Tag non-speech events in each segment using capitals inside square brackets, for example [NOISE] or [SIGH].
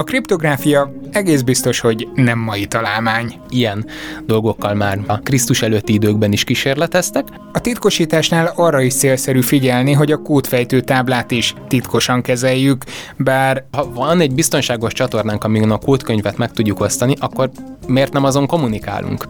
A kriptográfia egész biztos, hogy nem mai találmány. Ilyen dolgokkal már a Krisztus előtti időkben is kísérleteztek. A titkosításnál arra is célszerű figyelni, hogy a kódfejtő táblát is titkosan kezeljük, bár... Ha van egy biztonságos csatornánk, amin a kódkönyvet meg tudjuk osztani, akkor miért nem azon kommunikálunk?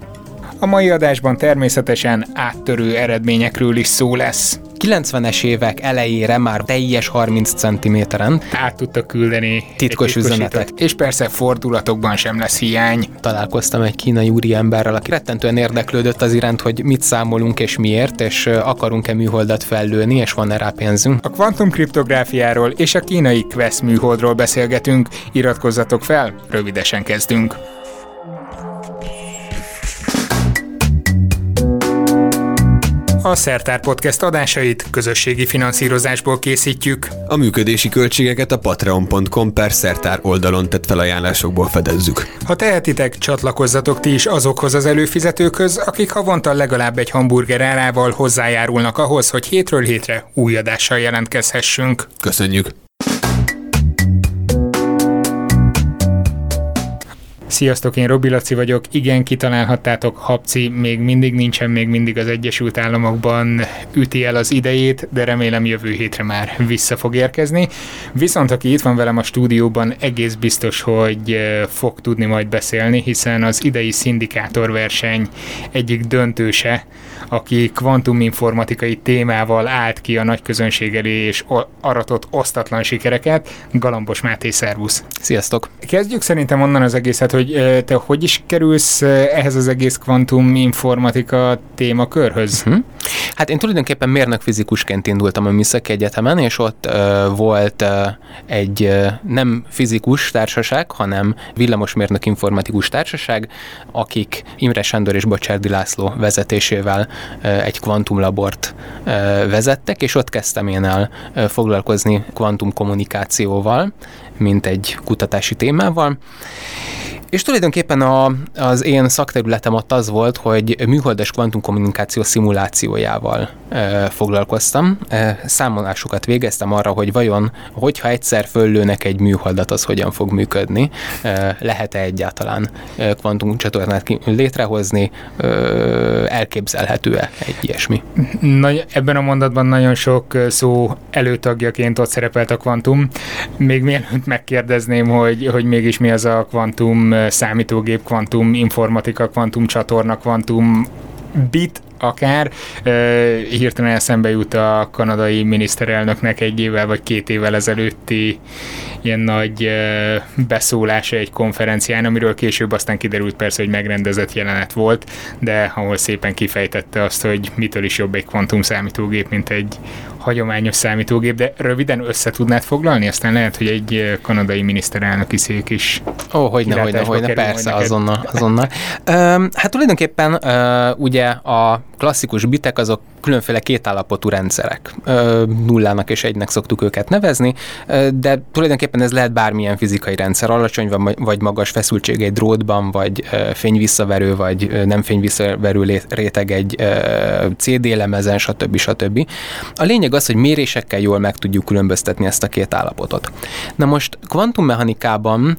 A mai adásban természetesen áttörő eredményekről is szó lesz. 90-es évek elejére már teljes 30 cm-en át tudta küldeni titkos üzenetek. És persze fordulatokban sem lesz hiány. Találkoztam egy kínai úriemberrel, aki rettentően érdeklődött az iránt, hogy mit számolunk és miért, és akarunk-e műholdat fellőni, és van-e rá pénzünk. A kvantumkriptográfiáról és a kínai Quest műholdról beszélgetünk. Iratkozzatok fel, rövidesen kezdünk. A Szertár Podcast adásait közösségi finanszírozásból készítjük. A működési költségeket a patreon.com per szertár oldalon tett felajánlásokból fedezzük. Ha tehetitek, csatlakozzatok ti is azokhoz az előfizetőkhöz, akik havonta legalább egy hamburger árával hozzájárulnak ahhoz, hogy hétről hétre új adással jelentkezhessünk. Köszönjük! Sziasztok, én Robi Laci vagyok. Igen, kitalálhattátok, Habci még mindig nincsen, még mindig az Egyesült Államokban üti el az idejét, de remélem jövő hétre már vissza fog érkezni. Viszont aki itt van velem a stúdióban, egész biztos, hogy fog tudni majd beszélni, hiszen az idei szindikátorverseny egyik döntőse, aki kvantuminformatikai témával állt ki a nagy közönség elé és aratott osztatlan sikereket. Galambos Máté, szervusz! Sziasztok! Kezdjük szerintem onnan az egészet, hogy te hogy is kerülsz ehhez az egész kvantuminformatika témakörhöz? Uh-huh. Hát én tulajdonképpen mérnök fizikusként indultam a Műszaki Egyetemen, és ott uh, volt uh, egy uh, nem fizikus társaság, hanem villamosmérnök informatikus társaság, akik Imre Sándor és Bocsárdi László vezetésével uh, egy kvantumlabort uh, vezettek, és ott kezdtem én el uh, foglalkozni kvantumkommunikációval, mint egy kutatási témával. És tulajdonképpen a, az én szakterületem ott az volt, hogy műholdas kvantumkommunikáció szimulációjával e, foglalkoztam. E, számolásokat végeztem arra, hogy vajon, hogyha egyszer föllőnek egy műholdat, az hogyan fog működni, e, lehet-e egyáltalán kvantumcsatornát létrehozni, e, elképzelhető-e egy ilyesmi. Nagy, ebben a mondatban nagyon sok szó előtagjaként ott szerepelt a kvantum. Még mielőtt megkérdezném, hogy, hogy mégis mi az a kvantum számítógép, kvantum informatika, kvantum csatorna, kvantum bit, akár. Hirtelen eszembe jut a kanadai miniszterelnöknek egy évvel vagy két évvel ezelőtti ilyen nagy beszólása egy konferencián, amiről később aztán kiderült persze, hogy megrendezett jelenet volt, de ahol szépen kifejtette azt, hogy mitől is jobb egy kvantum számítógép, mint egy hagyományos számítógép, de röviden össze tudnád foglalni? Aztán lehet, hogy egy kanadai miniszterelnöki szék is. Ó, oh, hogyne, hogyne, hogyne, persze, azonnal. azonnal. hát tulajdonképpen ugye a klasszikus bitek azok különféle kétállapotú rendszerek. Nullának és egynek szoktuk őket nevezni, de tulajdonképpen ez lehet bármilyen fizikai rendszer, alacsony vagy magas feszültség egy drótban, vagy fényvisszaverő, vagy nem fényvisszaverő réteg egy CD lemezen, stb. stb. A lényeg az, hogy mérésekkel jól meg tudjuk különböztetni ezt a két állapotot. Na most kvantummechanikában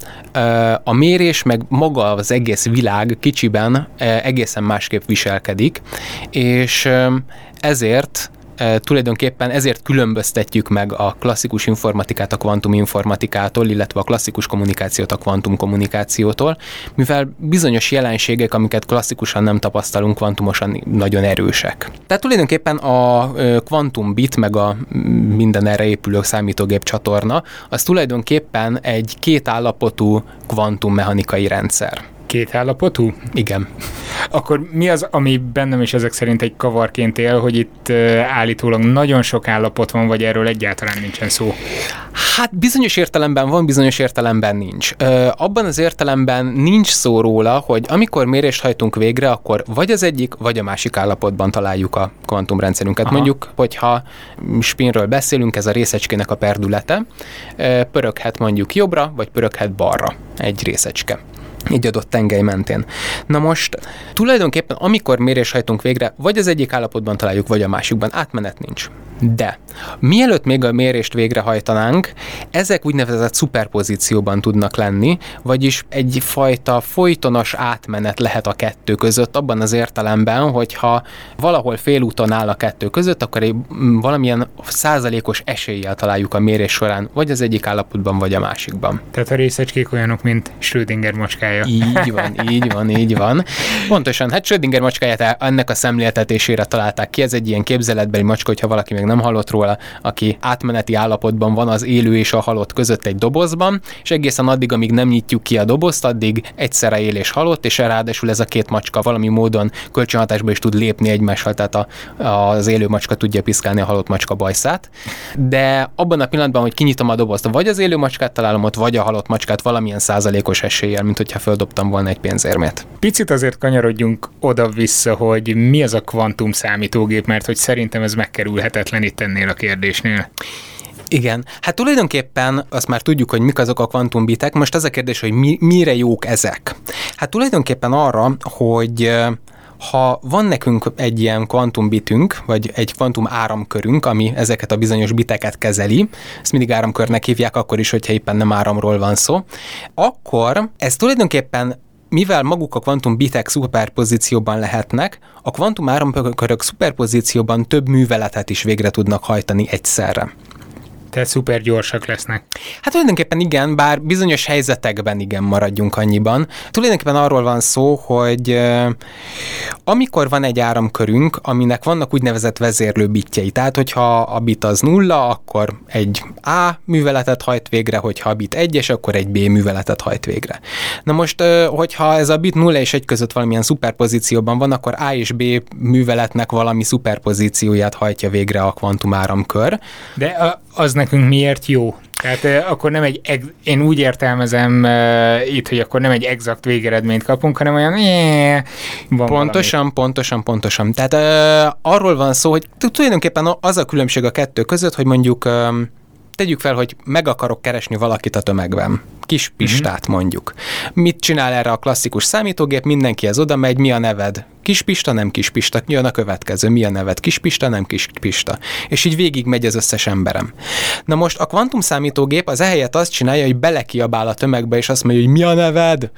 a mérés meg maga az egész világ kicsiben egészen másképp viselkedik, és ezért tulajdonképpen ezért különböztetjük meg a klasszikus informatikát a kvantum informatikától, illetve a klasszikus kommunikációt a kvantum kommunikációtól, mivel bizonyos jelenségek, amiket klasszikusan nem tapasztalunk, kvantumosan nagyon erősek. Tehát tulajdonképpen a kvantum bit, meg a minden erre épülő számítógép csatorna, az tulajdonképpen egy két állapotú kvantummechanikai rendszer. Két állapotú? Igen. Akkor mi az, ami bennem is ezek szerint egy kavarként él, hogy itt állítólag nagyon sok állapot van, vagy erről egyáltalán nincsen szó? Hát bizonyos értelemben van, bizonyos értelemben nincs. Ö, abban az értelemben nincs szó róla, hogy amikor mérést hajtunk végre, akkor vagy az egyik, vagy a másik állapotban találjuk a kvantumrendszerünket. Aha. Mondjuk, hogyha spinről beszélünk, ez a részecskének a perdülete, pöröghet mondjuk jobbra, vagy pöröghet balra egy részecske. Egy adott tengely mentén. Na most tulajdonképpen amikor mérés hajtunk végre, vagy az egyik állapotban találjuk, vagy a másikban, átmenet nincs. De mielőtt még a mérést végrehajtanánk, ezek úgynevezett szuperpozícióban tudnak lenni, vagyis egyfajta folytonos átmenet lehet a kettő között, abban az értelemben, hogyha valahol félúton áll a kettő között, akkor egy valamilyen százalékos eséllyel találjuk a mérés során, vagy az egyik állapotban, vagy a másikban. Tehát a részecskék olyanok, mint Schrödinger macskája. Így van, így van, így van. Pontosan, hát Schrödinger macskáját ennek a szemléltetésére találták ki, ez egy ilyen képzeletbeli macska, hogyha valaki még nem hallott róla, aki átmeneti állapotban van az élő és a halott között egy dobozban, és egészen addig, amíg nem nyitjuk ki a dobozt, addig egyszerre él és halott, és ráadásul ez a két macska valami módon kölcsönhatásba is tud lépni egymással, tehát a, az élő macska tudja piszkálni a halott macska bajszát. De abban a pillanatban, hogy kinyitom a dobozt, vagy az élő macskát találom ott, vagy a halott macskát valamilyen százalékos eséllyel, mint hogyha földobtam volna egy pénzérmét. Picit azért kanyarodjunk oda-vissza, hogy mi az a kvantum számítógép, mert hogy szerintem ez megkerülhetetlen itt ennél a kérdésnél. Igen, hát tulajdonképpen azt már tudjuk, hogy mik azok a kvantumbitek. Most az a kérdés, hogy mi, mire jók ezek. Hát tulajdonképpen arra, hogy ha van nekünk egy ilyen kvantumbitünk, vagy egy kvantum áramkörünk, ami ezeket a bizonyos biteket kezeli, ezt mindig áramkörnek hívják, akkor is, hogyha éppen nem áramról van szó, akkor ez tulajdonképpen mivel maguk a kvantum bitek szuperpozícióban lehetnek, a kvantum áramkörök szuperpozícióban több műveletet is végre tudnak hajtani egyszerre. Tehát szuper gyorsak lesznek. Hát tulajdonképpen igen, bár bizonyos helyzetekben igen maradjunk annyiban. Tulajdonképpen arról van szó, hogy amikor van egy áramkörünk, aminek vannak úgynevezett vezérlő bitjei, tehát hogyha a bit az nulla, akkor egy A műveletet hajt végre, hogyha a bit egyes, akkor egy B műveletet hajt végre. Na most, hogyha ez a bit nulla és egy között valamilyen szuperpozícióban van, akkor A és B műveletnek valami szuperpozícióját hajtja végre a kvantum áramkör. De az nekünk miért jó? Tehát akkor nem egy, én úgy értelmezem uh, itt, hogy akkor nem egy exakt végeredményt kapunk, hanem olyan van Pontosan, valami. pontosan, pontosan. Tehát uh, arról van szó, hogy tulajdonképpen az a különbség a kettő között, hogy mondjuk um, tegyük fel, hogy meg akarok keresni valakit a tömegben. Kis pistát mondjuk. Mit csinál erre a klasszikus számítógép? Mindenki ez oda megy, mi a neved? Kispista, nem Kispista, jön a következő, mi a neved? Kispista, nem Kispista. És így végig megy az összes emberem. Na most a kvantum számítógép az ehelyett azt csinálja, hogy belekiabál a tömegbe, és azt mondja, hogy mi a neved?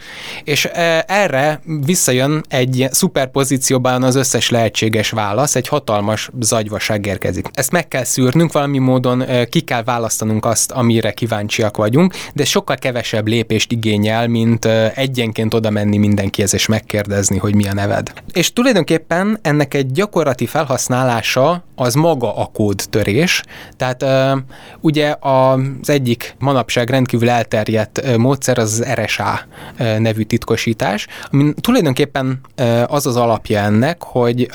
És e, erre visszajön egy szuperpozícióban az összes lehetséges válasz, egy hatalmas zagyvaság érkezik. Ezt meg kell szűrnünk, valami módon e, ki kell választanunk azt, amire kíváncsiak vagyunk, de sokkal kevesebb lépést igényel, mint egyenként oda menni mindenkihez és megkérdezni, hogy mi a neved. És tulajdonképpen ennek egy gyakorlati felhasználása az maga a kódtörés. Tehát ugye az egyik manapság rendkívül elterjedt módszer az RSA nevű titkosítás, ami tulajdonképpen az az alapja ennek, hogy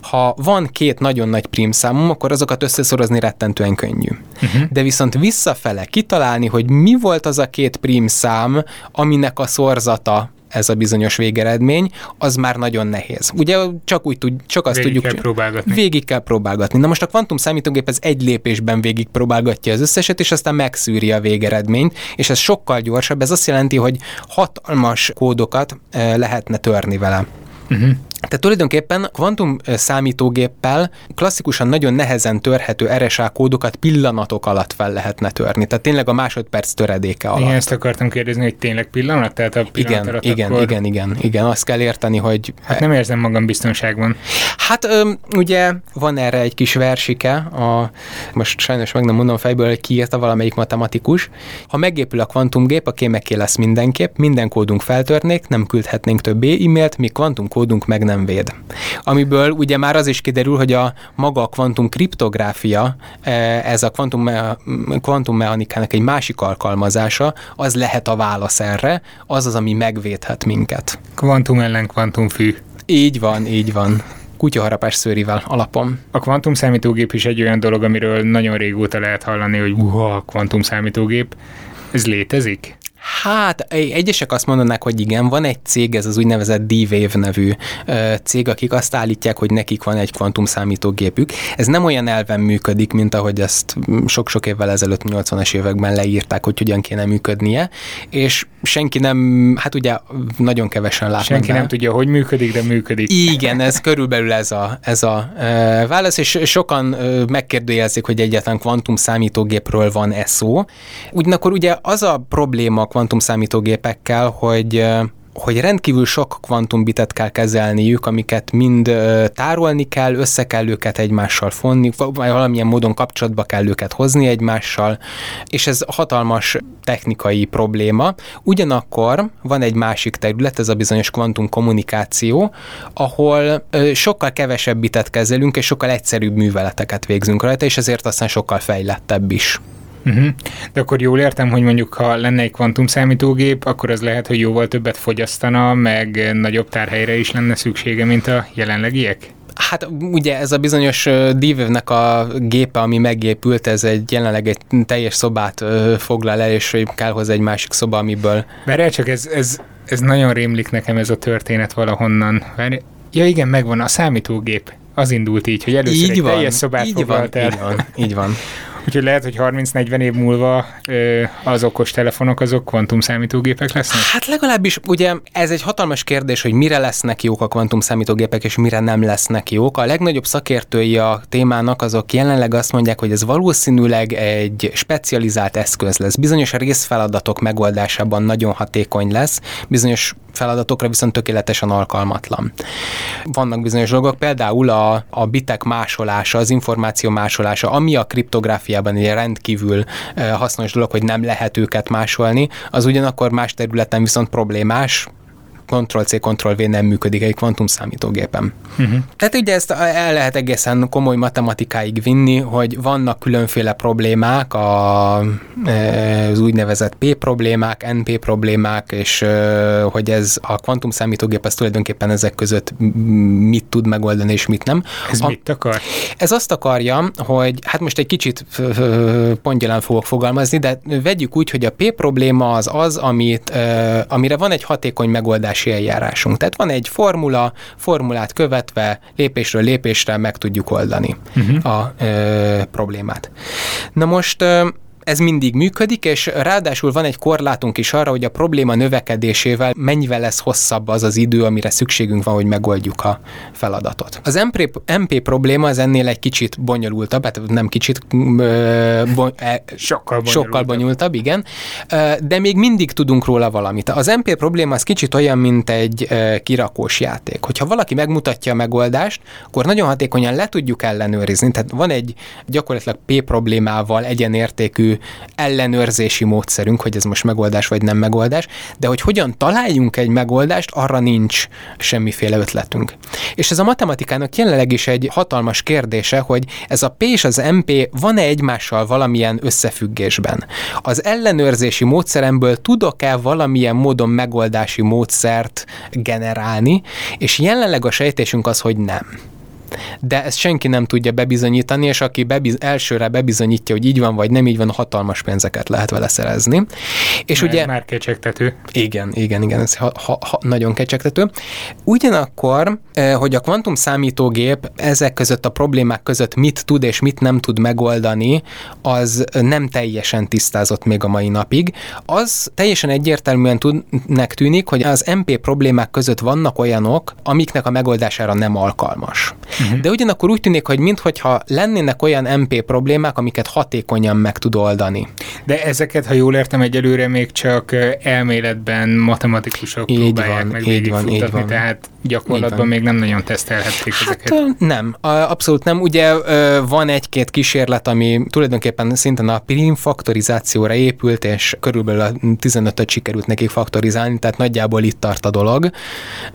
ha van két nagyon nagy prímszámom, akkor azokat összeszorozni rettentően könnyű. Uh-huh. De viszont visszafele kitalálni, hogy mi volt az a két prímszám, aminek a szorzata ez a bizonyos végeredmény, az már nagyon nehéz. Ugye csak úgy tud, csak azt végig tudjuk, kell próbálgatni. végig kell próbálgatni. Na most a kvantum számítógép ez egy lépésben végig próbálgatja az összeset, és aztán megszűri a végeredményt, és ez sokkal gyorsabb. Ez azt jelenti, hogy hatalmas kódokat eh, lehetne törni vele. Uh-huh. Tehát tulajdonképpen kvantum számítógéppel klasszikusan nagyon nehezen törhető RSA kódokat pillanatok alatt fel lehetne törni. Tehát tényleg a másodperc töredéke alatt. Igen, ezt akartam kérdezni, hogy tényleg pillanat? Tehát a pillanat igen, igen, akkor... igen, igen, igen, azt kell érteni, hogy... Hát nem érzem magam biztonságban. Hát öm, ugye van erre egy kis versike, a, most sajnos meg nem mondom fejből, hogy kiírta valamelyik matematikus. Ha megépül a kvantumgép, a kémeké lesz mindenképp, minden kódunk feltörnék, nem küldhetnénk többé e-mailt, mi kvantumkódunk meg nem véd. Amiből ugye már az is kiderül, hogy a maga a kvantum kriptográfia, e, ez a kvantum, kvantummechanikának egy másik alkalmazása, az lehet a válasz erre, az az, ami megvédhet minket. Kvantum ellen kvantumfű. Így van, így van kutyaharapás szőrivel alapom. A kvantum számítógép is egy olyan dolog, amiről nagyon régóta lehet hallani, hogy uha, kvantum számítógép. Ez létezik? Hát, egyesek azt mondanák, hogy igen, van egy cég, ez az úgynevezett D-Wave nevű cég, akik azt állítják, hogy nekik van egy kvantum számítógépük. Ez nem olyan elven működik, mint ahogy ezt sok-sok évvel ezelőtt, 80-as években leírták, hogy hogyan kéne működnie, és senki nem, hát ugye nagyon kevesen látnak. Senki nem tudja, hogy működik, de működik. Igen, ez körülbelül ez a, ez a e, válasz, és sokan e, megkérdőjelezik, hogy egyetlen kvantum számítógépről van-e szó. Ugyanakkor ugye az a probléma a kvantum számítógépekkel, hogy hogy rendkívül sok kvantumbitet kell kezelniük, amiket mind tárolni kell, össze kell őket egymással fonni, vagy valamilyen módon kapcsolatba kell őket hozni egymással, és ez hatalmas technikai probléma. Ugyanakkor van egy másik terület, ez a bizonyos kvantum kommunikáció, ahol sokkal kevesebb bitet kezelünk, és sokkal egyszerűbb műveleteket végzünk rajta, és ezért aztán sokkal fejlettebb is. Uh-huh. De akkor jól értem, hogy mondjuk ha lenne egy kvantum számítógép, akkor az lehet, hogy jóval többet fogyasztana, meg nagyobb tárhelyre is lenne szüksége, mint a jelenlegiek? Hát ugye ez a bizonyos Divevnek a gépe, ami megépült, ez egy jelenleg egy teljes szobát foglal el, és kell hozzá egy másik szoba, amiből... Várj, csak ez, ez, ez nagyon rémlik nekem ez a történet valahonnan. Várj, ja igen, megvan a számítógép. Az indult így, hogy először így egy van, teljes szobát így foglalt van, el. Így van, így van. [LAUGHS] Úgyhogy lehet, hogy 30-40 év múlva az okos telefonok azok kvantum számítógépek lesznek? Hát legalábbis ugye ez egy hatalmas kérdés, hogy mire lesznek jók a kvantum számítógépek, és mire nem lesznek jók. A legnagyobb szakértői a témának azok jelenleg azt mondják, hogy ez valószínűleg egy specializált eszköz lesz. Bizonyos részfeladatok megoldásában nagyon hatékony lesz, bizonyos feladatokra viszont tökéletesen alkalmatlan. Vannak bizonyos dolgok, például a, a bitek másolása, az információ másolása, ami a kriptográfiában egy rendkívül hasznos dolog, hogy nem lehet őket másolni, az ugyanakkor más területen viszont problémás, Ctrl-C, Ctrl-V nem működik egy kvantum számítógépen. Uh-huh. Tehát ugye ezt el lehet egészen komoly matematikáig vinni, hogy vannak különféle problémák, a, e, az úgynevezett P problémák, NP problémák, és e, hogy ez a kvantum számítógép az tulajdonképpen ezek között mit tud megoldani, és mit nem. Ez a, mit akar? Ez azt akarja, hogy hát most egy kicsit pongyalán fogok fogalmazni, de vegyük úgy, hogy a P probléma az az, amit, e, amire van egy hatékony megoldás megoldási eljárásunk. Tehát van egy formula, formulát követve lépésről lépésre meg tudjuk oldani uh-huh. a ö, problémát. Na most ö, ez mindig működik, és ráadásul van egy korlátunk is arra, hogy a probléma növekedésével mennyivel lesz hosszabb az az idő, amire szükségünk van, hogy megoldjuk a feladatot. Az MP, MP probléma az ennél egy kicsit bonyolultabb, hát nem kicsit, bon, e, sokkal, bonyolultabb. sokkal bonyolultabb, igen, de még mindig tudunk róla valamit. Az MP probléma az kicsit olyan, mint egy kirakós játék. Hogyha valaki megmutatja a megoldást, akkor nagyon hatékonyan le tudjuk ellenőrizni. Tehát van egy gyakorlatilag P problémával egyenértékű ellenőrzési módszerünk, hogy ez most megoldás vagy nem megoldás, de hogy hogyan találjunk egy megoldást, arra nincs semmiféle ötletünk. És ez a matematikának jelenleg is egy hatalmas kérdése, hogy ez a P és az MP van-e egymással valamilyen összefüggésben. Az ellenőrzési módszeremből tudok-e valamilyen módon megoldási módszert generálni, és jelenleg a sejtésünk az, hogy nem de ezt senki nem tudja bebizonyítani, és aki bebiz, elsőre bebizonyítja, hogy így van, vagy nem így van, hatalmas pénzeket lehet vele szerezni. És Mert ugye... Már kecsegtető. Igen, igen, igen, ez ha, ha, ha, nagyon kecsegtető. Ugyanakkor, eh, hogy a kvantum számítógép ezek között a problémák között mit tud és mit nem tud megoldani, az nem teljesen tisztázott még a mai napig. Az teljesen egyértelműen tudnek tűnik, hogy az MP problémák között vannak olyanok, amiknek a megoldására nem alkalmas. Uh-huh. De ugyanakkor úgy tűnik, hogy minthogyha lennének olyan MP problémák, amiket hatékonyan meg tud oldani. De ezeket, ha jól értem, egyelőre még csak elméletben matematikusok így próbálják van, meg így van, így van. tehát gyakorlatban még nem nagyon tesztelhették hát, ezeket. Nem, abszolút nem. Ugye van egy-két kísérlet, ami tulajdonképpen szintén a prim faktorizációra épült, és körülbelül a 15-öt sikerült nekik faktorizálni, tehát nagyjából itt tart a dolog.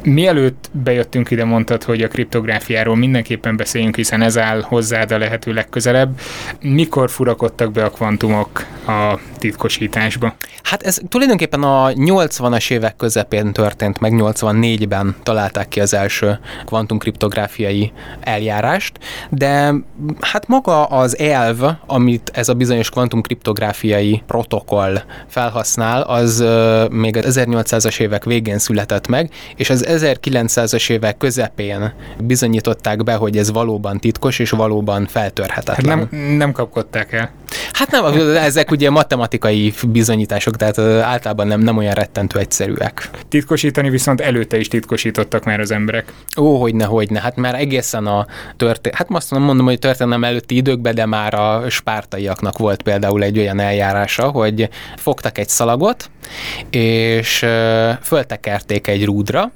Mielőtt bejöttünk ide, mondtad, hogy a kriptográfiáról mindenképpen beszéljünk, hiszen ez áll hozzád a lehető legközelebb. Mikor furakodtak be a kvantumok a titkosításba? Hát ez tulajdonképpen a 80-as évek közepén történt meg, 84-ben találták ki az első kvantumkriptográfiai eljárást, de hát maga az elv, amit ez a bizonyos kvantumkriptográfiai protokoll felhasznál, az még az 1800-as évek végén született meg, és az 1900-as évek közepén bizonyították be, hogy ez valóban titkos és valóban feltörhetetlen. Hát nem, nem kapkodták el. Hát nem, ezek ugye matematikai bizonyítások, tehát általában nem, nem olyan rettentő egyszerűek. Titkosítani viszont előtte is titkosítottak már az emberek. Ó, hogyne, hogyne. Hát már egészen a történet, hát azt mondom, hogy történelem előtti időkben, de már a spártaiaknak volt például egy olyan eljárása, hogy fogtak egy szalagot, és föltekerték egy rúdra,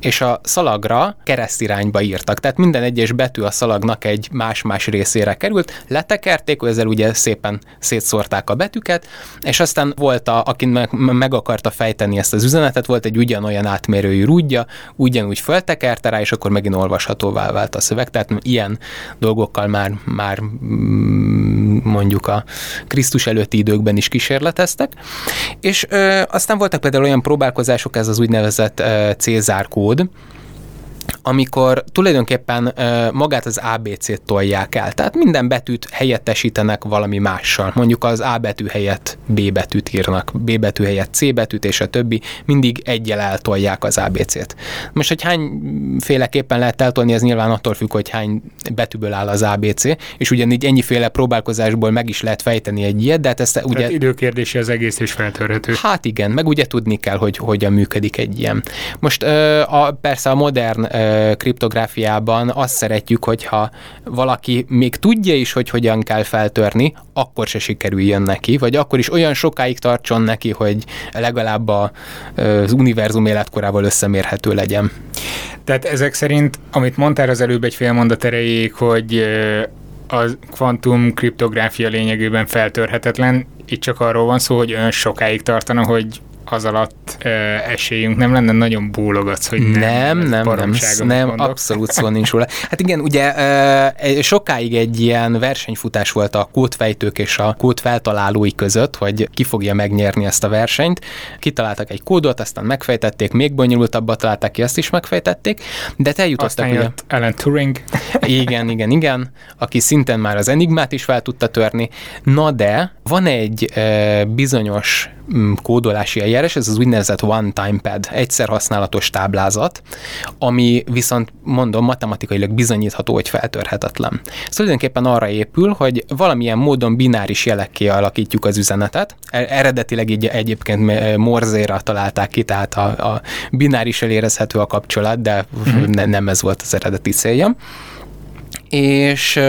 és a szalagra keresztirányba írtak. Tehát minden egyes betű a szalagnak egy más-más részére került, letekerték, ezzel ugye szépen szétszórták a betűket, és aztán volt, a, aki meg, meg akarta fejteni ezt az üzenetet, volt egy ugyanolyan átmérőjű rúdja, ugyanúgy föltekerte rá, és akkor megint olvashatóvá vált a szöveg. Tehát ilyen dolgokkal már, már mm, mondjuk a Krisztus előtti időkben is kísérleteztek. És ö, aztán voltak például olyan próbálkozások, ez az úgynevezett ö, Cézár QR Code. Amikor tulajdonképpen magát az ABC-t tolják el. Tehát minden betűt helyettesítenek valami mással. Mondjuk az A betű helyett B betűt írnak, B betű helyett C betűt, és a többi. Mindig egyel eltolják az ABC-t. Most, hogy hányféleképpen lehet eltolni, ez nyilván attól függ, hogy hány betűből áll az ABC, és ugyanígy ennyiféle próbálkozásból meg is lehet fejteni egy ilyet, de hát ezt ugye... Tehát időkérdése az egész is feltörhető. Hát igen, meg ugye tudni kell, hogy hogyan működik egy ilyen. Most a, persze a modern kriptográfiában azt szeretjük, hogyha valaki még tudja is, hogy hogyan kell feltörni, akkor se sikerüljön neki, vagy akkor is olyan sokáig tartson neki, hogy legalább az univerzum életkorával összemérhető legyen. Tehát ezek szerint, amit mondtál az előbb egy fél mondat erejéig, hogy a kvantum kriptográfia lényegében feltörhetetlen, itt csak arról van szó, hogy olyan sokáig tartana, hogy az alatt ö, esélyünk nem lenne, nagyon bólogatsz, hogy nem. Nem, nem, nem, nem abszolút szó nincs róla. Hát igen, ugye ö, sokáig egy ilyen versenyfutás volt a kódfejtők és a kód feltalálói között, hogy ki fogja megnyerni ezt a versenyt. Kitaláltak egy kódot, aztán megfejtették, még bonyolultabbat találták ki, azt is megfejtették, de te eljutottak aztán ugye... Alan Turing. [LAUGHS] Igen, igen, igen, aki szinten már az enigmát is fel tudta törni. Na de van egy ö, bizonyos kódolási eljárás, ez az úgynevezett one-time pad, egyszer használatos táblázat, ami viszont mondom matematikailag bizonyítható, hogy feltörhetetlen. Ez tulajdonképpen arra épül, hogy valamilyen módon bináris jelekké alakítjuk az üzenetet. E, eredetileg így egyébként morzéra találták ki, tehát a, a bináris elérezhető a kapcsolat, de mm-hmm. ne, nem ez volt az eredeti célja és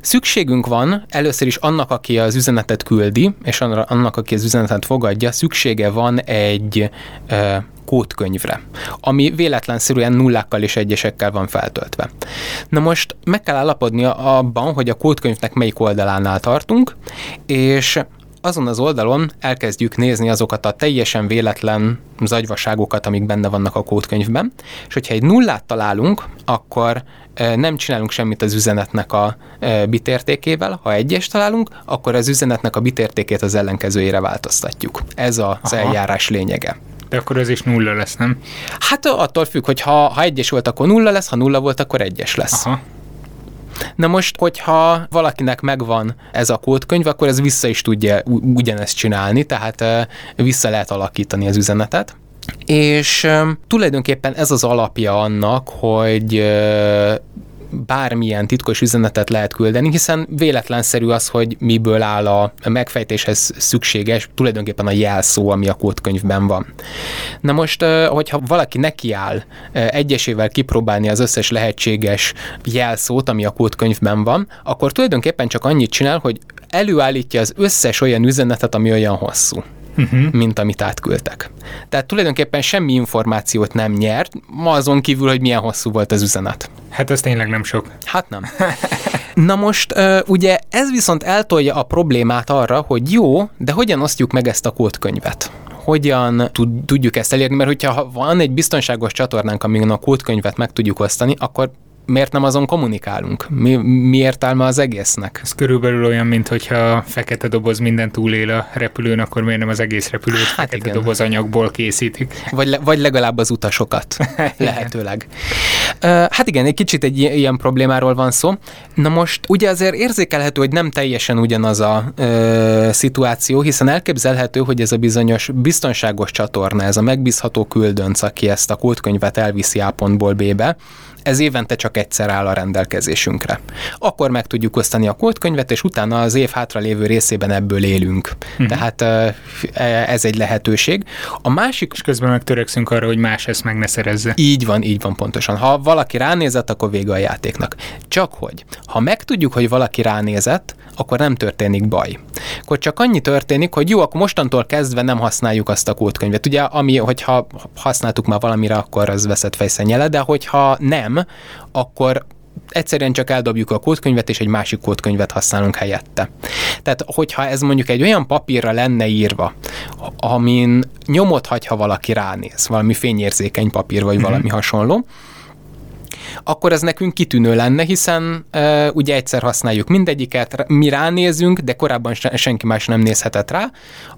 szükségünk van először is annak, aki az üzenetet küldi, és annak, aki az üzenetet fogadja, szüksége van egy kódkönyvre, ami véletlenszerűen nullákkal és egyesekkel van feltöltve. Na most meg kell állapodni abban, hogy a kódkönyvnek melyik oldalánál tartunk, és azon az oldalon elkezdjük nézni azokat a teljesen véletlen zagyvaságokat, amik benne vannak a kódkönyvben, és hogyha egy nullát találunk, akkor nem csinálunk semmit az üzenetnek a bitértékével. Ha egyes találunk, akkor az üzenetnek a bitértékét az ellenkezőjére változtatjuk. Ez az Aha. eljárás lényege. De akkor ez is nulla lesz, nem? Hát attól függ, hogy ha, ha egyes volt, akkor nulla lesz, ha nulla volt, akkor egyes lesz. Aha. Na most, hogyha valakinek megvan ez a kódkönyv, akkor ez vissza is tudja ugyanezt csinálni, tehát vissza lehet alakítani az üzenetet. És tulajdonképpen ez az alapja annak, hogy bármilyen titkos üzenetet lehet küldeni, hiszen véletlenszerű az, hogy miből áll a megfejtéshez szükséges tulajdonképpen a jelszó, ami a kódkönyvben van. Na most, hogyha valaki nekiáll egyesével kipróbálni az összes lehetséges jelszót, ami a kódkönyvben van, akkor tulajdonképpen csak annyit csinál, hogy előállítja az összes olyan üzenetet, ami olyan hosszú uh-huh. mint amit átküldtek. Tehát tulajdonképpen semmi információt nem nyert, ma azon kívül, hogy milyen hosszú volt az üzenet. Hát ez tényleg nem sok. Hát nem. [LAUGHS] Na most ugye ez viszont eltolja a problémát arra, hogy jó, de hogyan osztjuk meg ezt a kódkönyvet? hogyan tudjuk ezt elérni, mert hogyha van egy biztonságos csatornánk, amin a kódkönyvet meg tudjuk osztani, akkor miért nem azon kommunikálunk? Mi, mi értelme az egésznek? Ez körülbelül olyan, mint hogyha fekete doboz minden túlél a repülőn, akkor miért nem az egész repülőt hát fekete igen. doboz anyagból készítik? Vagy, le, vagy legalább az utasokat, [LAUGHS] lehetőleg. hát igen, egy kicsit egy ilyen problémáról van szó. Na most ugye azért érzékelhető, hogy nem teljesen ugyanaz a ö, szituáció, hiszen elképzelhető, hogy ez a bizonyos biztonságos csatorna, ez a megbízható küldönc, aki ezt a kódkönyvet elviszi A pontból B-be, ez évente csak egyszer áll a rendelkezésünkre. Akkor meg tudjuk osztani a kódkönyvet, és utána az év hátralévő részében ebből élünk. Uh-huh. Tehát e, ez egy lehetőség. A másik... És közben meg törekszünk arra, hogy más ezt meg ne szerezze. Így van, így van pontosan. Ha valaki ránézett, akkor vége a játéknak. Csak hogy, ha megtudjuk, hogy valaki ránézett, akkor nem történik baj. Akkor csak annyi történik, hogy jó, akkor mostantól kezdve nem használjuk azt a kódkönyvet. Ugye, ami, hogyha használtuk már valamire, akkor az veszett fejszennyele, de hogyha nem, akkor egyszerűen csak eldobjuk a kódkönyvet, és egy másik kódkönyvet használunk helyette. Tehát, hogyha ez mondjuk egy olyan papírra lenne írva, amin nyomot hagy, ha valaki ránéz, valami fényérzékeny papír, vagy mm-hmm. valami hasonló, akkor ez nekünk kitűnő lenne, hiszen e, ugye egyszer használjuk mindegyiket, mi ránézünk, de korábban senki más nem nézhetett rá,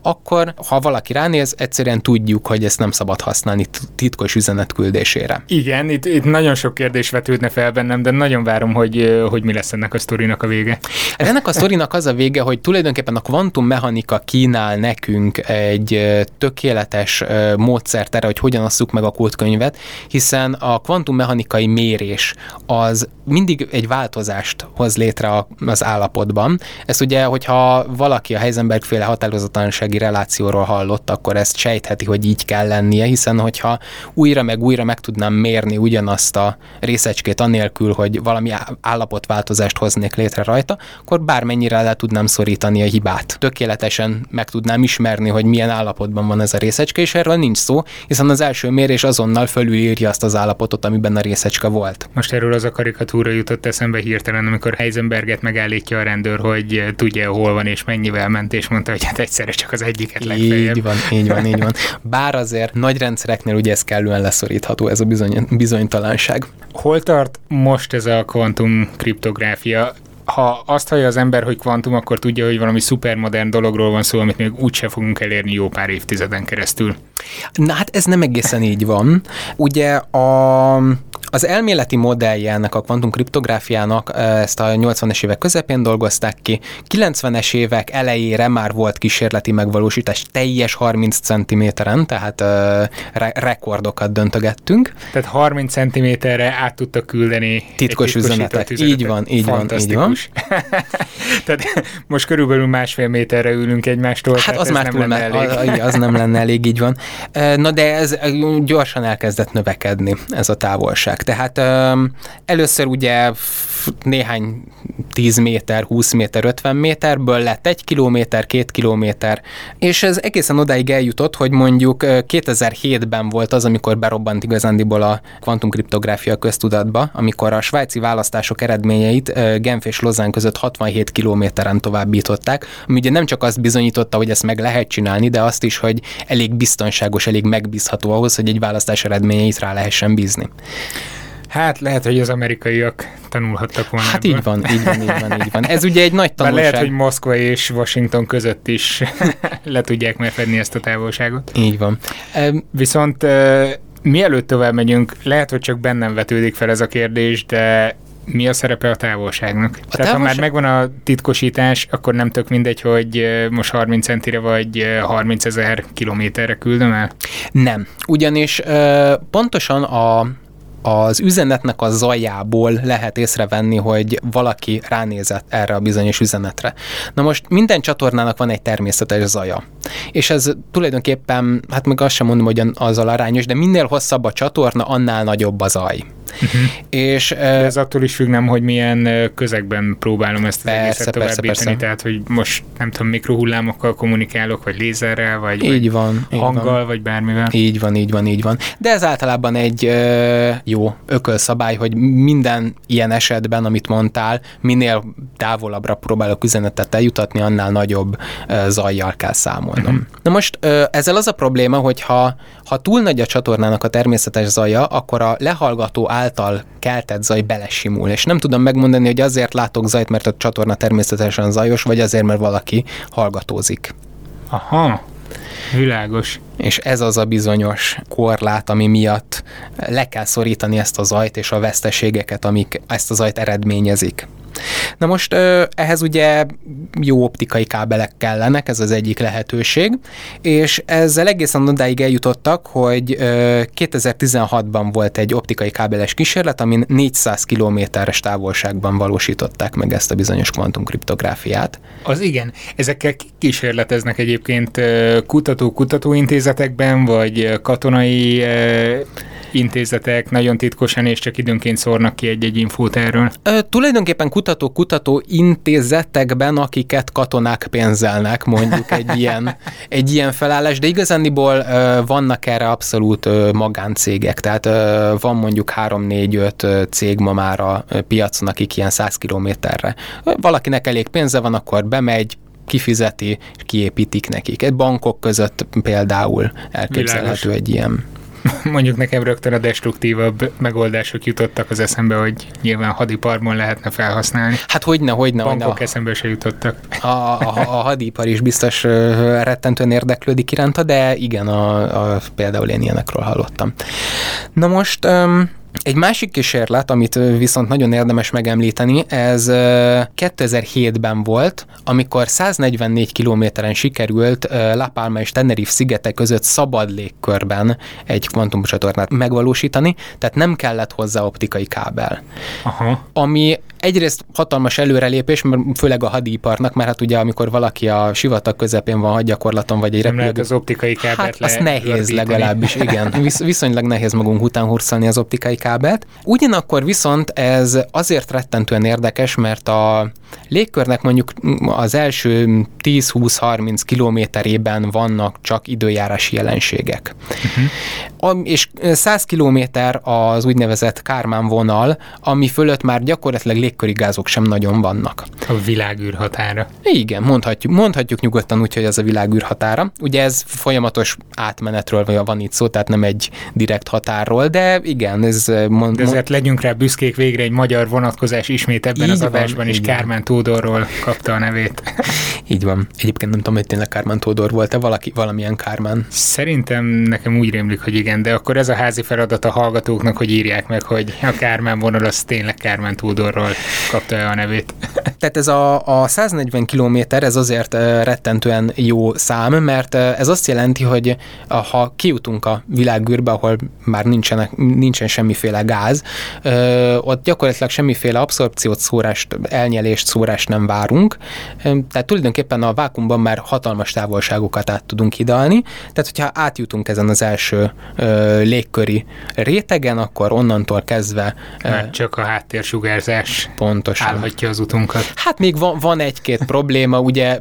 akkor ha valaki ránéz, egyszerűen tudjuk, hogy ezt nem szabad használni titkos üzenet küldésére. Igen, itt, itt nagyon sok kérdés vetődne fel bennem, de nagyon várom, hogy, hogy mi lesz ennek a sztorinak a vége. Ennek a sztorinak az a vége, hogy tulajdonképpen a kvantummechanika kínál nekünk egy tökéletes módszert erre, hogy hogyan asszuk meg a kódkönyvet, hiszen a kvantummechanikai mérés az mindig egy változást hoz létre az állapotban. Ez ugye, hogyha valaki a Heisenberg féle határozatlansági relációról hallott, akkor ezt sejtheti, hogy így kell lennie, hiszen hogyha újra meg újra meg tudnám mérni ugyanazt a részecskét anélkül, hogy valami állapotváltozást hoznék létre rajta, akkor bármennyire le tudnám szorítani a hibát. Tökéletesen meg tudnám ismerni, hogy milyen állapotban van ez a részecske, és erről nincs szó, hiszen az első mérés azonnal fölülírja azt az állapotot, amiben a részecske volt. Most erről az a karikatúra jutott eszembe hirtelen, amikor Heisenberget megállítja a rendőr, hogy tudja, hol van és mennyivel ment, és mondta, hogy hát egyszerre csak az egyiket legfeljebb. Így van, így van, így van. Bár azért nagy rendszereknél ugye ez kellően leszorítható, ez a bizony, bizonytalanság. Hol tart most ez a kvantum kriptográfia? ha azt hallja az ember, hogy kvantum, akkor tudja, hogy valami szupermodern dologról van szó, amit még úgyse fogunk elérni jó pár évtizeden keresztül. Na hát ez nem egészen így van. Ugye a, az elméleti modellje ennek a kvantum kriptográfiának ezt a 80-es évek közepén dolgozták ki. 90-es évek elejére már volt kísérleti megvalósítás teljes 30 cm-en, tehát re- rekordokat döntögettünk. Tehát 30 cm-re át tudta küldeni titkos üzenetet. üzenetet. Így van, így van, így van. [LAUGHS] tehát most körülbelül másfél méterre ülünk egymástól. Hát az már túl lenne elég. Az, az nem lenne elég, így van. Na de ez gyorsan elkezdett növekedni, ez a távolság. Tehát először ugye néhány 10 méter, 20 méter, 50 méterből lett egy kilométer, két kilométer, és ez egészen odáig eljutott, hogy mondjuk 2007-ben volt az, amikor berobbant igazándiból a kvantumkriptográfia köztudatba, amikor a svájci választások eredményeit Genf és Lozán között 67 kilométeren továbbították, ami ugye nem csak azt bizonyította, hogy ezt meg lehet csinálni, de azt is, hogy elég biztonságos, elég megbízható ahhoz, hogy egy választás eredményeit rá lehessen bízni. Hát lehet, hogy az amerikaiak tanulhattak volna. Hát ebből. így van, így van, így van, így van. Ez ugye egy nagy tanulság. Bár lehet, hogy Moszkva és Washington között is [LAUGHS] le tudják megfedni ezt a távolságot. Így van. Viszont mielőtt tovább megyünk, lehet, hogy csak bennem vetődik fel ez a kérdés, de mi a szerepe a távolságnak? A Tehát távolság... ha már megvan a titkosítás, akkor nem tök mindegy, hogy most 30 centire vagy 30 ezer kilométerre küldöm el? Nem, ugyanis pontosan a az üzenetnek a zajából lehet észrevenni, hogy valaki ránézett erre a bizonyos üzenetre. Na most minden csatornának van egy természetes zaja. És ez tulajdonképpen, hát meg azt sem mondom, hogy azzal arányos, de minél hosszabb a csatorna, annál nagyobb a zaj. Uh-huh. [LAUGHS] És, De ez attól is függ, nem, hogy milyen közegben próbálom ezt az persze, egészet továbbítani, persze, persze. tehát hogy most nem tudom, mikrohullámokkal kommunikálok, vagy lézerrel, vagy, így van, hanggal, így van. vagy bármivel. Így van, így van, így van. De ez általában egy jó ökölszabály, hogy minden ilyen esetben, amit mondtál, minél távolabbra próbálok üzenetet eljutatni, annál nagyobb zajjal kell számolnom. Uh-huh. Na most ezzel az a probléma, hogy ha, ha túl nagy a csatornának a természetes zaja, akkor a lehallgató áll által keltett zaj belesimul. És nem tudom megmondani, hogy azért látok zajt, mert a csatorna természetesen zajos, vagy azért, mert valaki hallgatózik. Aha, Világos. És ez az a bizonyos korlát, ami miatt le kell szorítani ezt a zajt és a veszteségeket, amik ezt a zajt eredményezik. Na most ehhez ugye jó optikai kábelek kellenek, ez az egyik lehetőség, és ezzel egészen odáig eljutottak, hogy 2016-ban volt egy optikai kábeles kísérlet, amin 400 kilométeres távolságban valósították meg ezt a bizonyos kvantumkriptográfiát. Az igen. Ezekkel kísérleteznek egyébként kutató-kutatóintézetekben, vagy katonai intézetek nagyon titkosan és csak időnként szórnak ki egy-egy infót erről? Ö, tulajdonképpen kutató-kutató intézetekben, akiket katonák pénzelnek, mondjuk egy [LAUGHS] ilyen, egy ilyen felállás, de igazániból ö, vannak erre abszolút ö, magáncégek, tehát ö, van mondjuk 3-4-5 cég ma már a piacon, akik ilyen 100 kilométerre. Valakinek elég pénze van, akkor bemegy, kifizeti, és kiépítik nekik. Egy bankok között például elképzelhető Világos. egy ilyen mondjuk nekem rögtön a destruktívabb megoldások jutottak az eszembe, hogy nyilván hadiparban lehetne felhasználni. Hát hogyne, hogyne. Bankok hogyne. eszembe se jutottak. A, a, a hadipar is biztos rettentően érdeklődik iránta, de igen, a, a, például én ilyenekről hallottam. Na most... Um, egy másik kísérlet, amit viszont nagyon érdemes megemlíteni, ez 2007-ben volt, amikor 144 kilométeren sikerült La Palma és Tenerife szigetek között szabad légkörben egy kvantumcsatornát megvalósítani, tehát nem kellett hozzá optikai kábel. Aha. Ami egyrészt hatalmas előrelépés, mert főleg a hadiparnak, mert hát ugye amikor valaki a sivatag közepén van hadgyakorlaton, vagy egy nem repülő... az optikai kábelt hát, le, az nehéz legalábbis, igen. [LAUGHS] Visz, viszonylag nehéz magunk után hurcolni az optikai kábelt. Ugyanakkor viszont ez azért rettentően érdekes, mert a légkörnek mondjuk az első 10-20-30 kilométerében vannak csak időjárási jelenségek. Uh-huh. és 100 kilométer az úgynevezett Kármán vonal, ami fölött már gyakorlatilag légköri gázok sem nagyon vannak. A világűr határa. Igen, mondhatjuk, mondhatjuk nyugodtan úgy, hogy ez a világűr határa. Ugye ez folyamatos átmenetről van itt szó, tehát nem egy direkt határról, de igen, ez mond, de ezért legyünk rá büszkék végre egy magyar vonatkozás ismét ebben az adásban is Kármán Tódorról kapta a nevét. [LAUGHS] Így van. Egyébként nem tudom, hogy tényleg Kármán Tódor volt-e valaki, valamilyen Kármán. Szerintem nekem úgy rémlik, hogy igen, de akkor ez a házi feladat a hallgatóknak, hogy írják meg, hogy a Kármán vonal az tényleg Kármán Tódorról kapta el a nevét. [LAUGHS] Tehát ez a, a 140 km, ez azért rettentően jó szám, mert ez azt jelenti, hogy ha kijutunk a világűrbe, ahol már nincsenek, nincsen semmiféle gáz, ott gyakorlatilag semmiféle abszorpciót, szórást, elnyelést, szórást nem várunk. Tehát tulajdonképpen a vákumban már hatalmas távolságokat át tudunk hidalni. Tehát, hogyha átjutunk ezen az első légköri rétegen, akkor onnantól kezdve... Mert csak a háttérsugárzás pontosan. állhatja az utunkat. Hát még van, van egy-két [LAUGHS] probléma, ugye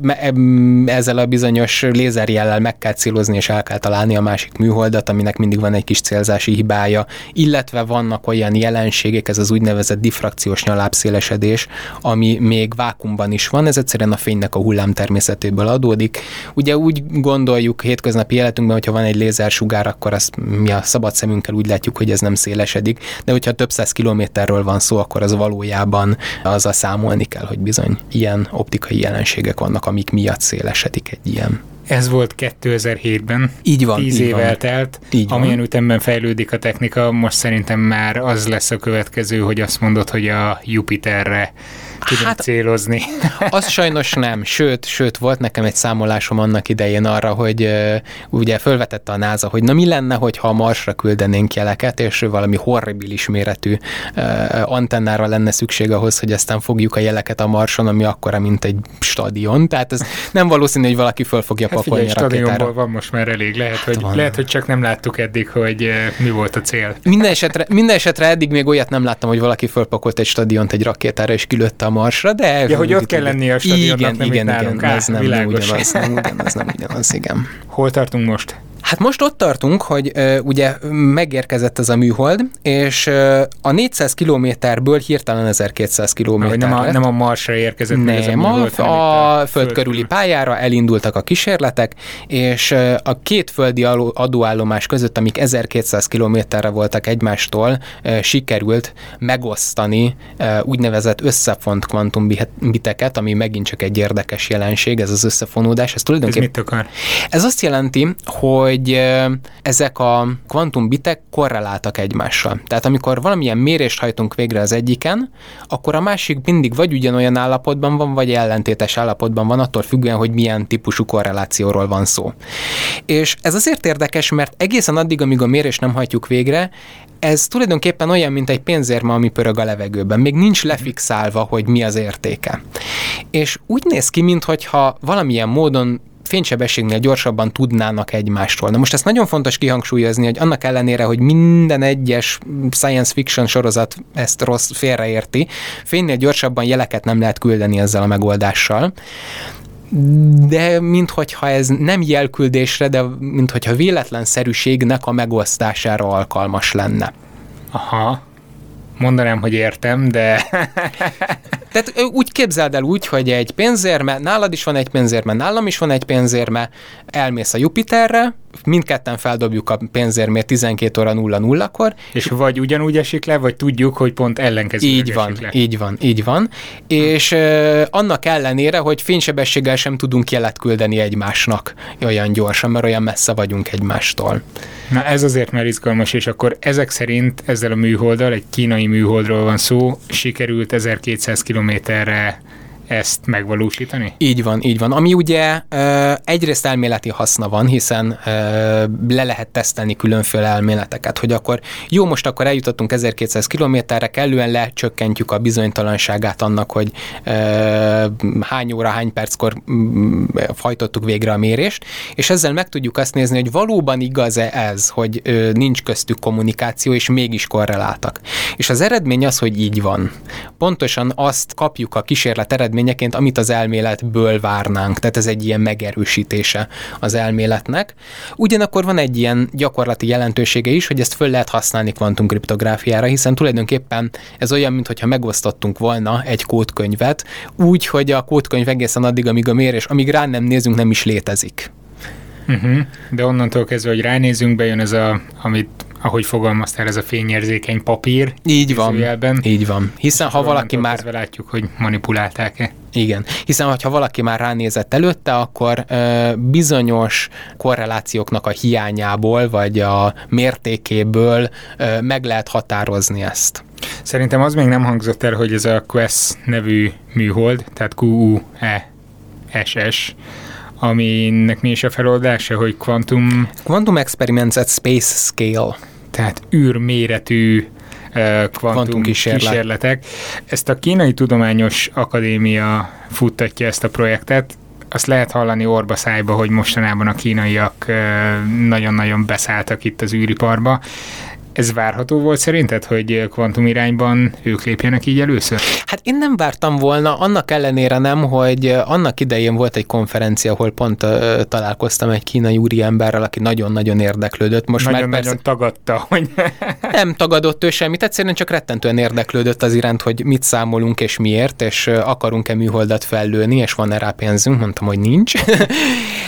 ezzel a bizonyos lézerjellel meg kell célozni, és el kell találni a másik műholdat, aminek mindig van egy kis célzási hibája, illetve vannak olyan jelenségek, ez az úgynevezett diffrakciós nyalábszélesedés, ami még vákumban is van, ez egyszerűen a fénynek a hullám természetéből adódik. Ugye úgy gondoljuk hétköznapi életünkben, hogyha van egy lézersugár, akkor azt mi a szabad szemünkkel úgy látjuk, hogy ez nem szélesedik, de hogyha több száz kilométerről van szó, akkor az valójában az a számolni kell, hogy bizony ilyen optikai jelenségek vannak, amik miatt szélesedik egy ilyen ez volt 2007-ben. Így van. Tíz így évvel van. telt. Így Amilyen van. ütemben fejlődik a technika, most szerintem már az lesz a következő, hogy azt mondod, hogy a Jupiterre tudunk hát, célozni. [LAUGHS] Az sajnos nem, sőt, sőt, volt nekem egy számolásom annak idején arra, hogy uh, ugye felvetette a NASA, hogy na mi lenne, hogyha a Marsra küldenénk jeleket, és valami horribilis méretű uh, antennára lenne szükség ahhoz, hogy aztán fogjuk a jeleket a Marson, ami akkora, mint egy stadion. Tehát ez nem valószínű, hogy valaki föl fogja hát pakolni figyelj, a stadionból van most már elég. Lehet, hát hogy, van. lehet, hogy csak nem láttuk eddig, hogy mi volt a cél. Minden esetre, minden esetre eddig még olyat nem láttam, hogy valaki fölpakolt egy stadiont egy rakétára és kilőtte a Marsra, de... Ja, hogy ott kell lenni a stadionnak, igen, nem igen, igen, ez nem, nem ugyanaz, nem ugyanaz, nem ugyanaz, igen. Hol tartunk most? Hát most ott tartunk, hogy uh, ugye megérkezett ez a műhold, és uh, a 400 kilométerből hirtelen 1200 kilométer nem a, nem a Marsra érkezett nem, ez a műhold, a, a föld körüli pályára elindultak a kísérletek, és uh, a két földi adóállomás között, amik 1200 kilométerre voltak egymástól, uh, sikerült megosztani uh, úgynevezett összefont kvantumbiteket, ami megint csak egy érdekes jelenség, ez az összefonódás. Ez, ez mit akar? Ez azt jelenti, hogy ezek a kvantumbitek korreláltak egymással. Tehát amikor valamilyen mérést hajtunk végre az egyiken, akkor a másik mindig vagy ugyanolyan állapotban van, vagy ellentétes állapotban van, attól függően, hogy milyen típusú korrelációról van szó. És ez azért érdekes, mert egészen addig, amíg a mérést nem hajtjuk végre, ez tulajdonképpen olyan, mint egy pénzérma, ami pörög a levegőben. Még nincs lefixálva, hogy mi az értéke. És úgy néz ki, mintha valamilyen módon fénysebességnél gyorsabban tudnának egymástól. Na most ezt nagyon fontos kihangsúlyozni, hogy annak ellenére, hogy minden egyes science fiction sorozat ezt rossz félreérti, fénynél gyorsabban jeleket nem lehet küldeni ezzel a megoldással, de minthogyha ez nem jelküldésre, de minthogyha véletlenszerűségnek a megosztására alkalmas lenne. Aha. Mondanám, hogy értem, de... [LAUGHS] Tehát úgy képzeld el úgy, hogy egy pénzérme, nálad is van egy pénzérme, nálam is van egy pénzérme, elmész a Jupiterre, mindketten feldobjuk a pénzérmét 12 óra 00-kor. És vagy ugyanúgy esik le, vagy tudjuk, hogy pont ellenkező Így van, le. így van, így van. És uh, annak ellenére, hogy fénysebességgel sem tudunk jelet küldeni egymásnak olyan gyorsan, mert olyan messze vagyunk egymástól. Na ez azért már izgalmas, és akkor ezek szerint ezzel a műholddal, egy kínai műholdról van szó, sikerült 1200 kilométerre ezt megvalósítani? Így van, így van. Ami ugye egyrészt elméleti haszna van, hiszen le lehet tesztelni különféle elméleteket, hogy akkor jó, most akkor eljutottunk 1200 kilométerre, kellően lecsökkentjük a bizonytalanságát annak, hogy hány óra, hány perckor hajtottuk végre a mérést, és ezzel meg tudjuk azt nézni, hogy valóban igaz-e ez, hogy nincs köztük kommunikáció, és mégis korreláltak. És az eredmény az, hogy így van. Pontosan azt kapjuk a kísérlet eredmény eredményeként, amit az elméletből várnánk. Tehát ez egy ilyen megerősítése az elméletnek. Ugyanakkor van egy ilyen gyakorlati jelentősége is, hogy ezt föl lehet használni kvantumkriptográfiára, hiszen tulajdonképpen ez olyan, mintha megosztottunk volna egy kódkönyvet, úgy, hogy a kódkönyv egészen addig, amíg a mérés, amíg rá nem nézünk, nem is létezik. Uh-huh. De onnantól kezdve, hogy ránézünk, bejön ez a, amit ahogy fogalmaztál, ez a fényérzékeny papír. Így van, izőjelben. így van. Hiszen ha valaki már... látjuk, hogy manipulálták-e. Igen, hiszen ha valaki már ránézett előtte, akkor ö, bizonyos korrelációknak a hiányából, vagy a mértékéből ö, meg lehet határozni ezt. Szerintem az még nem hangzott el, hogy ez a Quest nevű műhold, tehát Q-U-E-S-S, aminek mi is a feloldása, hogy Quantum... Quantum Experiments at Space Scale tehát űrméretű kvantum kísérlet. kísérletek. Ezt a Kínai Tudományos Akadémia futtatja ezt a projektet, azt lehet hallani orba szájba, hogy mostanában a kínaiak nagyon-nagyon beszálltak itt az űriparba. Ez várható volt szerinted, hogy kvantum irányban ők lépjenek így először? Hát én nem vártam volna, annak ellenére nem, hogy annak idején volt egy konferencia, ahol pont uh, találkoztam egy kínai úri emberrel, aki nagyon-nagyon érdeklődött. Most nagyon, már persze... tagadta, hogy... [LAUGHS] nem tagadott ő semmit, egyszerűen csak rettentően érdeklődött az iránt, hogy mit számolunk és miért, és akarunk-e műholdat fellőni, és van-e rá pénzünk, mondtam, hogy nincs. [LAUGHS]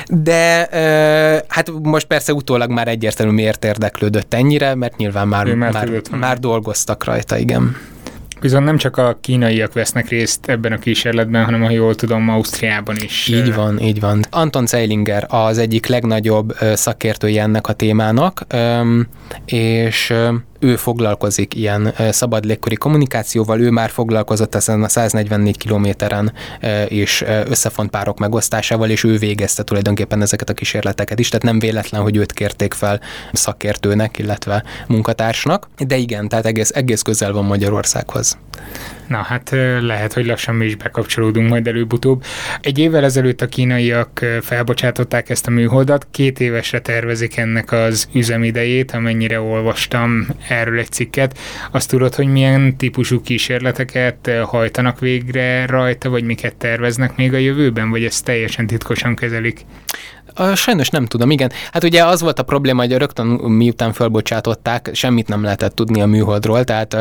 De uh, hát most persze utólag már egyértelmű miért érdeklődött ennyire, mert nyilván nyilván már, már, már, már dolgoztak rajta, igen. Viszont nem csak a kínaiak vesznek részt ebben a kísérletben, hanem ha jól tudom, Ausztriában is. Így van, így van. Anton Zeilinger az egyik legnagyobb szakértője ennek a témának, és ő foglalkozik ilyen szabad légkori kommunikációval, ő már foglalkozott ezen a 144 kilométeren és összefont párok megosztásával, és ő végezte tulajdonképpen ezeket a kísérleteket is, tehát nem véletlen, hogy őt kérték fel szakértőnek, illetve munkatársnak, de igen, tehát egész, egész közel van Magyarországhoz. Na hát lehet, hogy lassan mi is bekapcsolódunk majd előbb-utóbb. Egy évvel ezelőtt a kínaiak felbocsátották ezt a műholdat, két évesre tervezik ennek az üzemidejét, amennyire olvastam erről egy cikket. Azt tudod, hogy milyen típusú kísérleteket hajtanak végre rajta, vagy miket terveznek még a jövőben, vagy ezt teljesen titkosan kezelik? Sajnos nem tudom, igen. Hát ugye az volt a probléma, hogy rögtön miután felbocsátották, semmit nem lehetett tudni a műholdról, tehát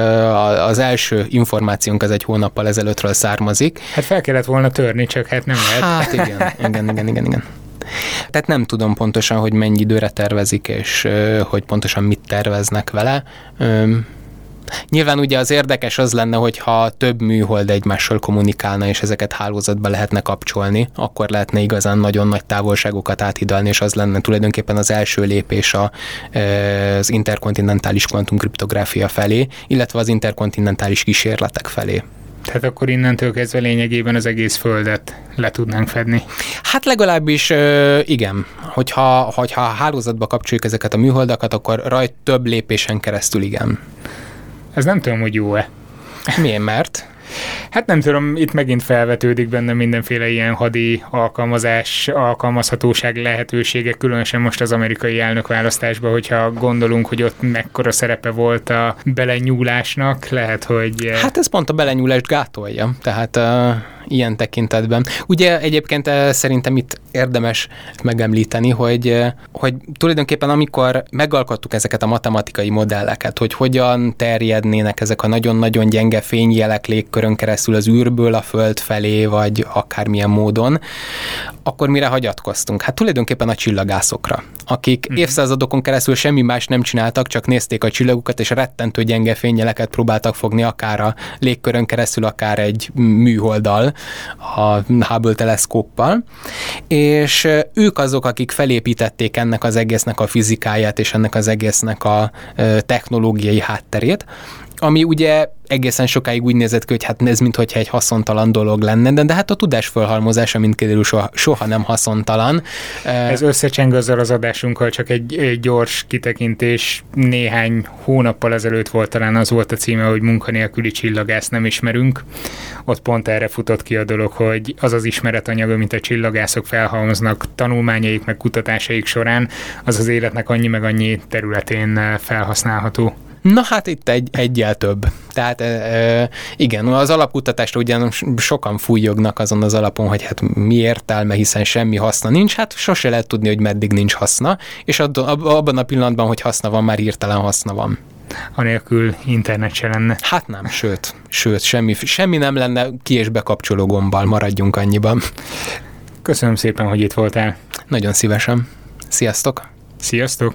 az első információnk az egy hónappal ezelőttről származik. Hát fel kellett volna törni, csak hát nem lehet. Hát igen, igen, igen, igen, igen. Tehát nem tudom pontosan, hogy mennyi időre tervezik, és hogy pontosan mit terveznek vele. Nyilván ugye az érdekes az lenne, hogyha több műhold egymással kommunikálna, és ezeket hálózatba lehetne kapcsolni, akkor lehetne igazán nagyon nagy távolságokat áthidalni, és az lenne tulajdonképpen az első lépés a, az interkontinentális kvantumkriptográfia felé, illetve az interkontinentális kísérletek felé. Tehát akkor innentől kezdve lényegében az egész földet le tudnánk fedni. Hát legalábbis igen. Hogyha, hogyha a hálózatba kapcsoljuk ezeket a műholdakat, akkor rajt több lépésen keresztül igen. Ez nem tudom, hogy jó-e. Milyen, mert? Hát nem tudom, itt megint felvetődik benne mindenféle ilyen hadi alkalmazás, alkalmazhatóság lehetőségek, különösen most az amerikai elnökválasztásban, hogyha gondolunk, hogy ott mekkora szerepe volt a belenyúlásnak, lehet, hogy... Hát ez pont a belenyúlást gátolja, tehát uh, ilyen tekintetben. Ugye egyébként uh, szerintem itt érdemes megemlíteni, hogy, uh, hogy tulajdonképpen amikor megalkottuk ezeket a matematikai modelleket, hogy hogyan terjednének ezek a nagyon-nagyon gyenge fényjelek légkörön keresztül az űrből a föld felé, vagy akármilyen módon, akkor mire hagyatkoztunk? Hát tulajdonképpen a csillagászokra, akik mm. évszázadokon keresztül semmi más nem csináltak, csak nézték a csillagukat, és rettentő gyenge fényjeleket próbáltak fogni, akár a légkörön keresztül, akár egy műholdal, a Hubble teleszkóppal, és ők azok, akik felépítették ennek az egésznek a fizikáját, és ennek az egésznek a technológiai hátterét, ami ugye egészen sokáig úgy nézett ki, hogy hát ez mintha egy haszontalan dolog lenne, de, de hát a tudás felhalmozása, mint kiderül, soha, soha nem haszontalan. Ez összecseng azzal az adásunkkal, csak egy, egy gyors kitekintés. Néhány hónappal ezelőtt volt talán az volt a címe, hogy munkanélküli csillagász nem ismerünk. Ott pont erre futott ki a dolog, hogy az az ismeretanyag, amit a csillagászok felhalmoznak tanulmányaik meg kutatásaik során, az az életnek annyi meg annyi területén felhasználható. Na hát itt egy, egyel több. Tehát e, igen, az alapkutatásra ugyan sokan fújognak azon az alapon, hogy hát mi értelme, hiszen semmi haszna nincs, hát sose lehet tudni, hogy meddig nincs haszna, és abban a pillanatban, hogy haszna van, már hirtelen haszna van anélkül internet se lenne. Hát nem, sőt, sőt, semmi, semmi nem lenne ki- és bekapcsoló gombbal, maradjunk annyiban. Köszönöm szépen, hogy itt voltál. Nagyon szívesen. Sziasztok! Sziasztok!